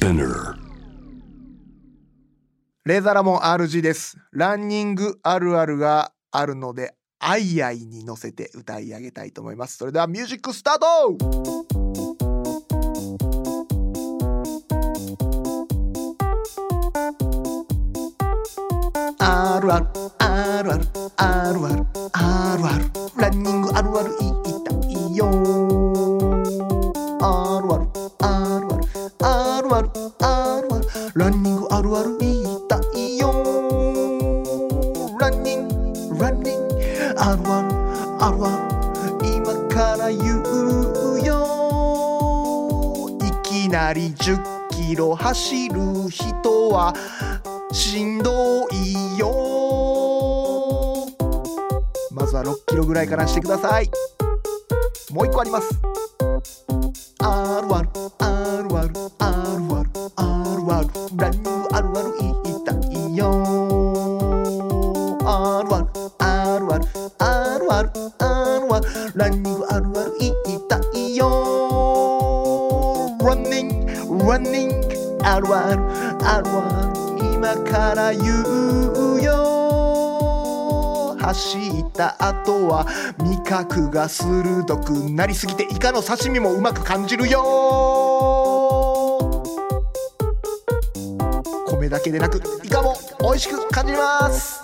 Spinner レーザーラモン RG です。ランニングあるあるがあるのでアイアイに乗せて歌い上げたいと思います。それではミュージックスタート！あるあるあるあるあるあるあるある言いたいよ。ランニングランニングあるあるあるある今から言うよ。いきなり10キロ走る人はしんどいよ。まずは6キロぐらいからしてください。もう一個あります。あるあるあるあるあるあるランニングあるある言いたいよ。Running Running あるあるあるある今から言うよ。走った後は味覚が鋭くなりすぎてイカの刺身もうまく感じるよ。米だけでなくイカも美味しく感じます。